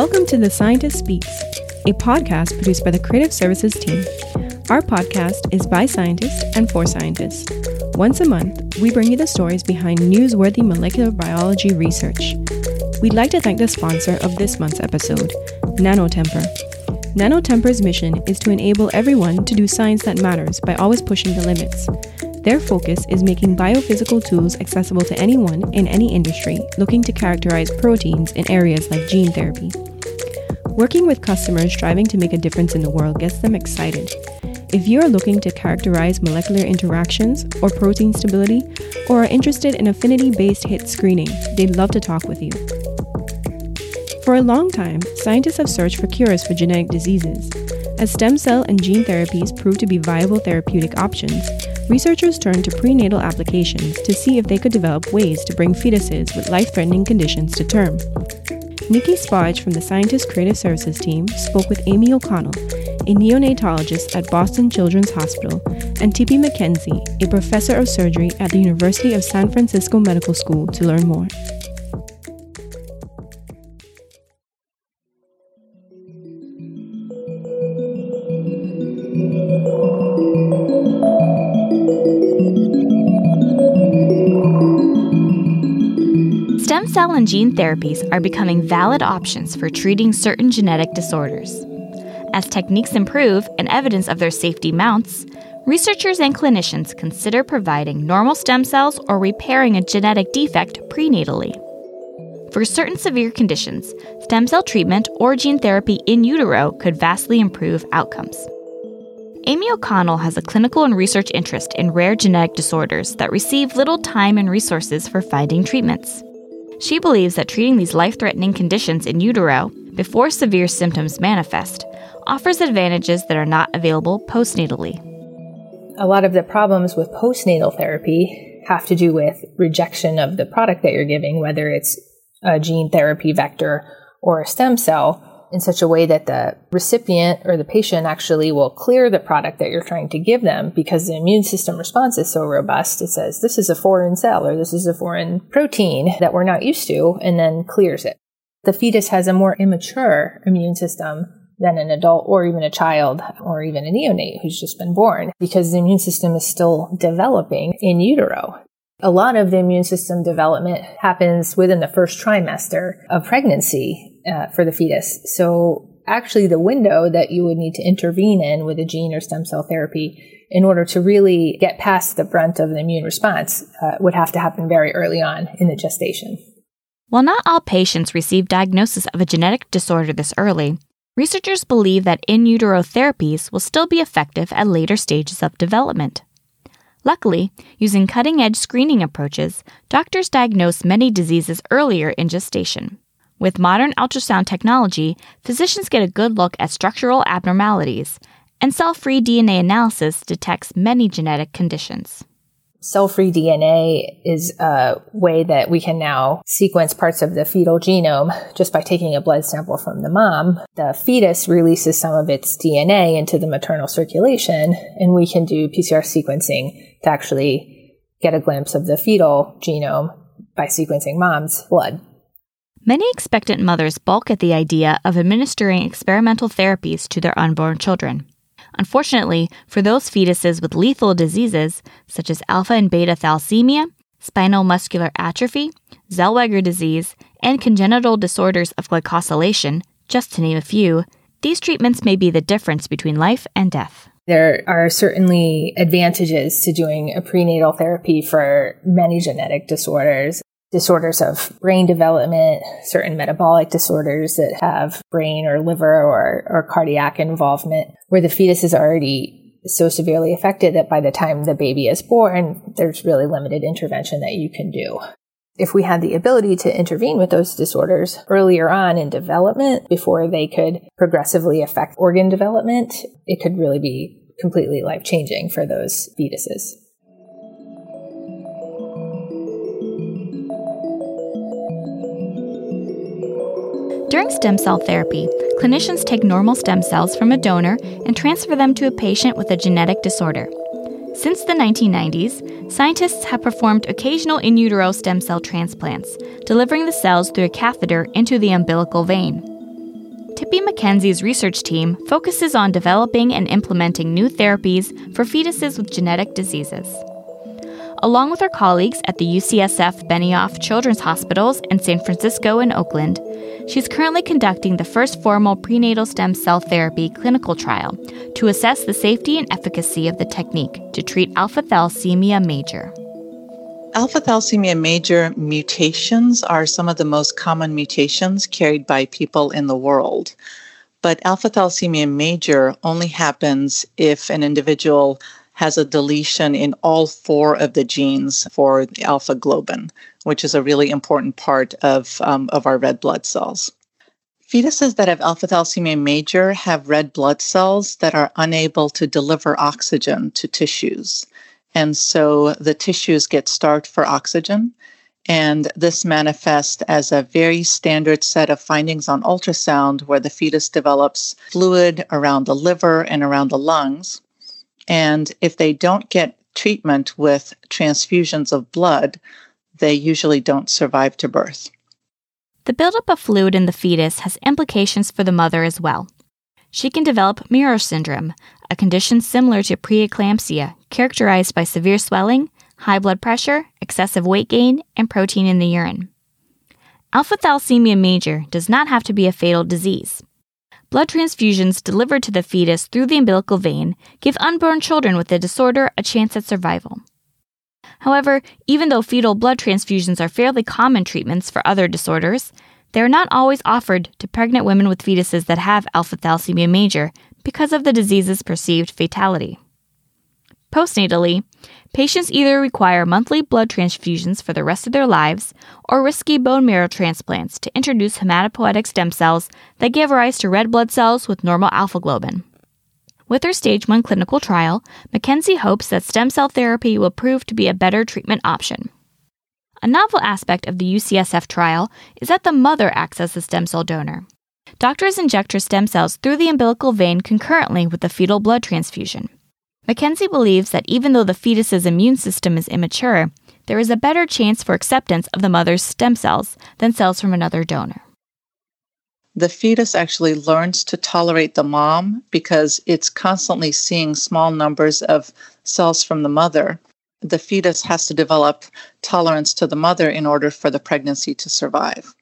Welcome to The Scientist Speaks, a podcast produced by the Creative Services team. Our podcast is by scientists and for scientists. Once a month, we bring you the stories behind newsworthy molecular biology research. We'd like to thank the sponsor of this month's episode, Nanotemper. Nanotemper's mission is to enable everyone to do science that matters by always pushing the limits. Their focus is making biophysical tools accessible to anyone in any industry looking to characterize proteins in areas like gene therapy. Working with customers striving to make a difference in the world gets them excited. If you are looking to characterize molecular interactions or protein stability, or are interested in affinity based hit screening, they'd love to talk with you. For a long time, scientists have searched for cures for genetic diseases. As stem cell and gene therapies prove to be viable therapeutic options, researchers turned to prenatal applications to see if they could develop ways to bring fetuses with life threatening conditions to term. Nikki Spodge from the Scientist Creative Services team spoke with Amy O'Connell, a neonatologist at Boston Children's Hospital, and Tippi McKenzie, a professor of surgery at the University of San Francisco Medical School, to learn more. And gene therapies are becoming valid options for treating certain genetic disorders. As techniques improve and evidence of their safety mounts, researchers and clinicians consider providing normal stem cells or repairing a genetic defect prenatally. For certain severe conditions, stem cell treatment or gene therapy in utero could vastly improve outcomes. Amy O'Connell has a clinical and research interest in rare genetic disorders that receive little time and resources for finding treatments. She believes that treating these life threatening conditions in utero before severe symptoms manifest offers advantages that are not available postnatally. A lot of the problems with postnatal therapy have to do with rejection of the product that you're giving, whether it's a gene therapy vector or a stem cell, in such a way that the recipient or the patient actually will clear the product that you're trying to give them because the immune system response is so robust. It says, this is a foreign cell or this is a foreign protein that we're not used to, and then clears it. The fetus has a more immature immune system than an adult or even a child or even a neonate who's just been born because the immune system is still developing in utero. A lot of the immune system development happens within the first trimester of pregnancy uh, for the fetus. So actually the window that you would need to intervene in with a gene or stem cell therapy in order to really get past the brunt of the immune response uh, would have to happen very early on in the gestation. While not all patients receive diagnosis of a genetic disorder this early, researchers believe that in utero therapies will still be effective at later stages of development. Luckily, using cutting edge screening approaches, doctors diagnose many diseases earlier in gestation. With modern ultrasound technology, physicians get a good look at structural abnormalities, and cell free DNA analysis detects many genetic conditions. Cell free DNA is a way that we can now sequence parts of the fetal genome just by taking a blood sample from the mom. The fetus releases some of its DNA into the maternal circulation, and we can do PCR sequencing to actually get a glimpse of the fetal genome by sequencing mom's blood. Many expectant mothers balk at the idea of administering experimental therapies to their unborn children. Unfortunately, for those fetuses with lethal diseases such as alpha and beta thalassemia, spinal muscular atrophy, Zellweger disease, and congenital disorders of glycosylation, just to name a few, these treatments may be the difference between life and death. There are certainly advantages to doing a prenatal therapy for many genetic disorders disorders of brain development, certain metabolic disorders that have brain or liver or, or cardiac involvement, where the fetus is already so severely affected that by the time the baby is born, there's really limited intervention that you can do. If we had the ability to intervene with those disorders earlier on in development before they could progressively affect organ development, it could really be completely life changing for those fetuses. During stem cell therapy, clinicians take normal stem cells from a donor and transfer them to a patient with a genetic disorder. Since the 1990s, scientists have performed occasional in utero stem cell transplants, delivering the cells through a catheter into the umbilical vein. Tippy McKenzie's research team focuses on developing and implementing new therapies for fetuses with genetic diseases. Along with her colleagues at the UCSF Benioff Children's Hospitals in San Francisco and Oakland, she's currently conducting the first formal prenatal stem cell therapy clinical trial to assess the safety and efficacy of the technique to treat alpha thalassemia major. Alpha thalassemia major mutations are some of the most common mutations carried by people in the world. But alpha thalassemia major only happens if an individual has a deletion in all four of the genes for alpha globin, which is a really important part of, um, of our red blood cells. Fetuses that have alpha thalassemia major have red blood cells that are unable to deliver oxygen to tissues. And so the tissues get starved for oxygen. And this manifests as a very standard set of findings on ultrasound where the fetus develops fluid around the liver and around the lungs. And if they don't get treatment with transfusions of blood, they usually don't survive to birth. The buildup of fluid in the fetus has implications for the mother as well. She can develop Muir syndrome, a condition similar to preeclampsia, characterized by severe swelling, high blood pressure, excessive weight gain, and protein in the urine. Alpha thalassemia major does not have to be a fatal disease. Blood transfusions delivered to the fetus through the umbilical vein give unborn children with the disorder a chance at survival. However, even though fetal blood transfusions are fairly common treatments for other disorders, they are not always offered to pregnant women with fetuses that have alpha thalassemia major because of the disease's perceived fatality. Postnatally, patients either require monthly blood transfusions for the rest of their lives or risky bone marrow transplants to introduce hematopoietic stem cells that give rise to red blood cells with normal alpha globin. With her stage 1 clinical trial, McKenzie hopes that stem cell therapy will prove to be a better treatment option. A novel aspect of the UCSF trial is that the mother acts as the stem cell donor. Doctors inject her stem cells through the umbilical vein concurrently with the fetal blood transfusion. McKenzie believes that even though the fetus's immune system is immature, there is a better chance for acceptance of the mother's stem cells than cells from another donor. The fetus actually learns to tolerate the mom because it's constantly seeing small numbers of cells from the mother. The fetus has to develop tolerance to the mother in order for the pregnancy to survive.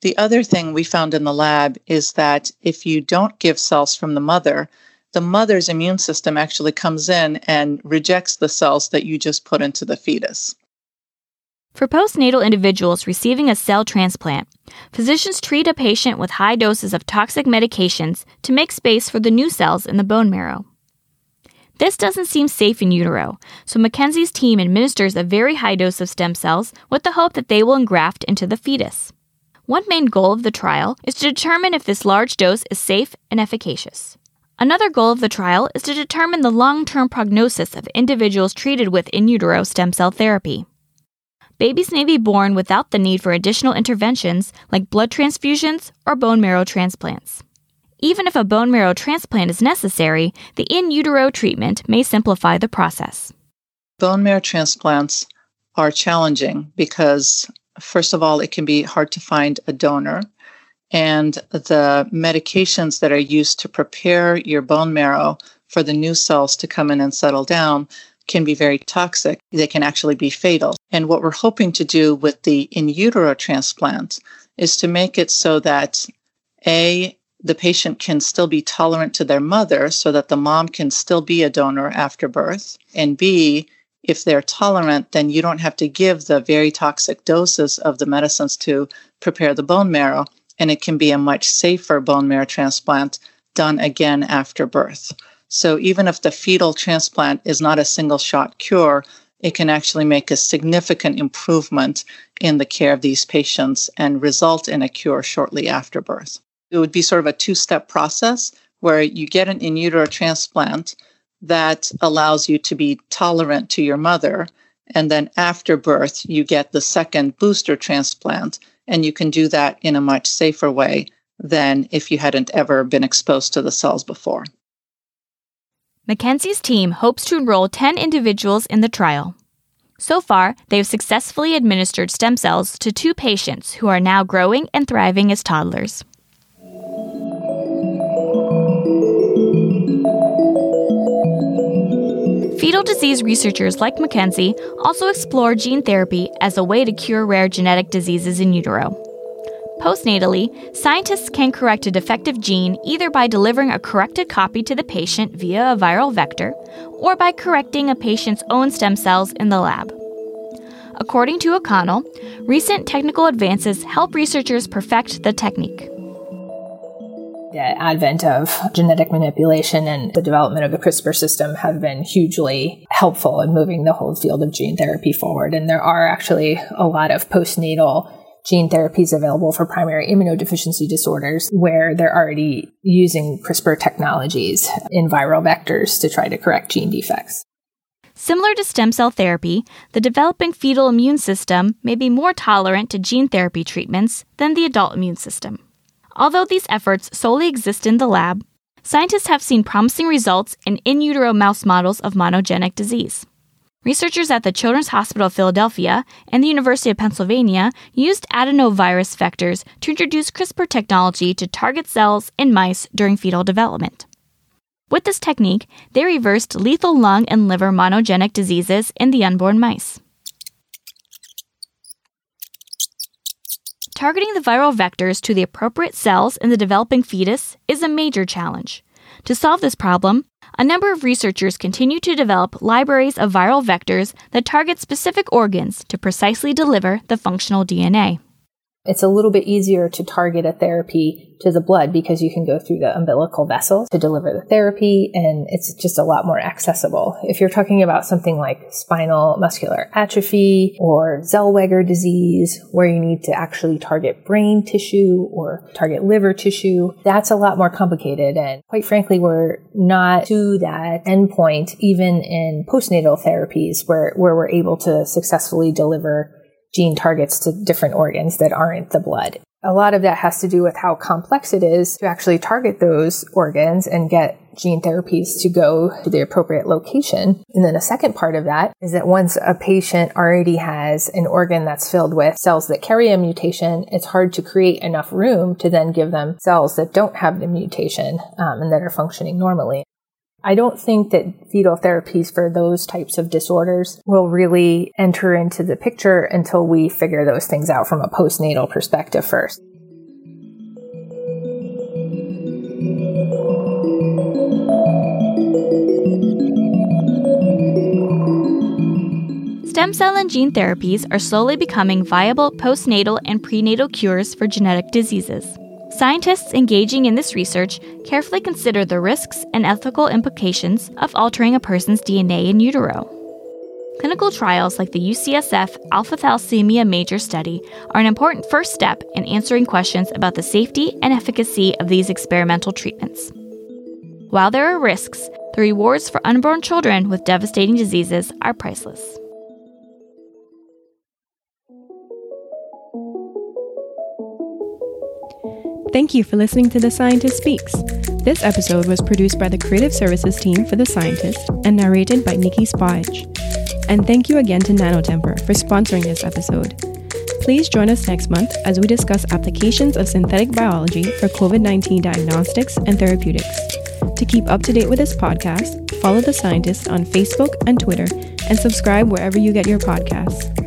The other thing we found in the lab is that if you don't give cells from the mother, the mother's immune system actually comes in and rejects the cells that you just put into the fetus. For postnatal individuals receiving a cell transplant, physicians treat a patient with high doses of toxic medications to make space for the new cells in the bone marrow. This doesn't seem safe in utero, so McKenzie's team administers a very high dose of stem cells with the hope that they will engraft into the fetus. One main goal of the trial is to determine if this large dose is safe and efficacious. Another goal of the trial is to determine the long term prognosis of individuals treated with in utero stem cell therapy. Babies may be born without the need for additional interventions like blood transfusions or bone marrow transplants. Even if a bone marrow transplant is necessary, the in utero treatment may simplify the process. Bone marrow transplants are challenging because first of all, it can be hard to find a donor. And the medications that are used to prepare your bone marrow for the new cells to come in and settle down can be very toxic. They can actually be fatal. And what we're hoping to do with the in utero transplant is to make it so that A, the patient can still be tolerant to their mother so that the mom can still be a donor after birth, and B, if they're tolerant, then you don't have to give the very toxic doses of the medicines to prepare the bone marrow. And it can be a much safer bone marrow transplant done again after birth. So even if the fetal transplant is not a single shot cure, it can actually make a significant improvement in the care of these patients and result in a cure shortly after birth. It would be sort of a two step process where you get an in utero transplant that allows you to be tolerant to your mother. And then after birth, you get the second booster transplant, and you can do that in a much safer way than if you hadn't ever been exposed to the cells before. Mackenzie's team hopes to enroll 10 individuals in the trial. So far, they have successfully administered stem cells to two patients who are now growing and thriving as toddlers. Fetal disease researchers like Mackenzie also explore gene therapy as a way to cure rare genetic diseases in utero. Postnatally, scientists can correct a defective gene either by delivering a corrected copy to the patient via a viral vector or by correcting a patient's own stem cells in the lab. According to O'Connell, recent technical advances help researchers perfect the technique. The advent of genetic manipulation and the development of the CRISPR system have been hugely helpful in moving the whole field of gene therapy forward. And there are actually a lot of postnatal gene therapies available for primary immunodeficiency disorders where they're already using CRISPR technologies in viral vectors to try to correct gene defects. Similar to stem cell therapy, the developing fetal immune system may be more tolerant to gene therapy treatments than the adult immune system. Although these efforts solely exist in the lab, scientists have seen promising results in in utero mouse models of monogenic disease. Researchers at the Children's Hospital of Philadelphia and the University of Pennsylvania used adenovirus vectors to introduce CRISPR technology to target cells in mice during fetal development. With this technique, they reversed lethal lung and liver monogenic diseases in the unborn mice. Targeting the viral vectors to the appropriate cells in the developing fetus is a major challenge. To solve this problem, a number of researchers continue to develop libraries of viral vectors that target specific organs to precisely deliver the functional DNA. It's a little bit easier to target a therapy to the blood because you can go through the umbilical vessels to deliver the therapy and it's just a lot more accessible. If you're talking about something like spinal muscular atrophy or Zellweger disease, where you need to actually target brain tissue or target liver tissue, that's a lot more complicated. And quite frankly, we're not to that endpoint even in postnatal therapies where, where we're able to successfully deliver gene targets to different organs that aren't the blood. A lot of that has to do with how complex it is to actually target those organs and get gene therapies to go to the appropriate location. And then a second part of that is that once a patient already has an organ that's filled with cells that carry a mutation, it's hard to create enough room to then give them cells that don't have the mutation um, and that are functioning normally. I don't think that fetal therapies for those types of disorders will really enter into the picture until we figure those things out from a postnatal perspective first. Stem cell and gene therapies are slowly becoming viable postnatal and prenatal cures for genetic diseases. Scientists engaging in this research carefully consider the risks and ethical implications of altering a person's DNA in utero. Clinical trials like the UCSF Alpha Thalassemia Major Study are an important first step in answering questions about the safety and efficacy of these experimental treatments. While there are risks, the rewards for unborn children with devastating diseases are priceless. Thank you for listening to The Scientist Speaks. This episode was produced by the creative services team for The Scientist and narrated by Nikki Spage. And thank you again to Nanotemper for sponsoring this episode. Please join us next month as we discuss applications of synthetic biology for COVID 19 diagnostics and therapeutics. To keep up to date with this podcast, follow The Scientist on Facebook and Twitter and subscribe wherever you get your podcasts.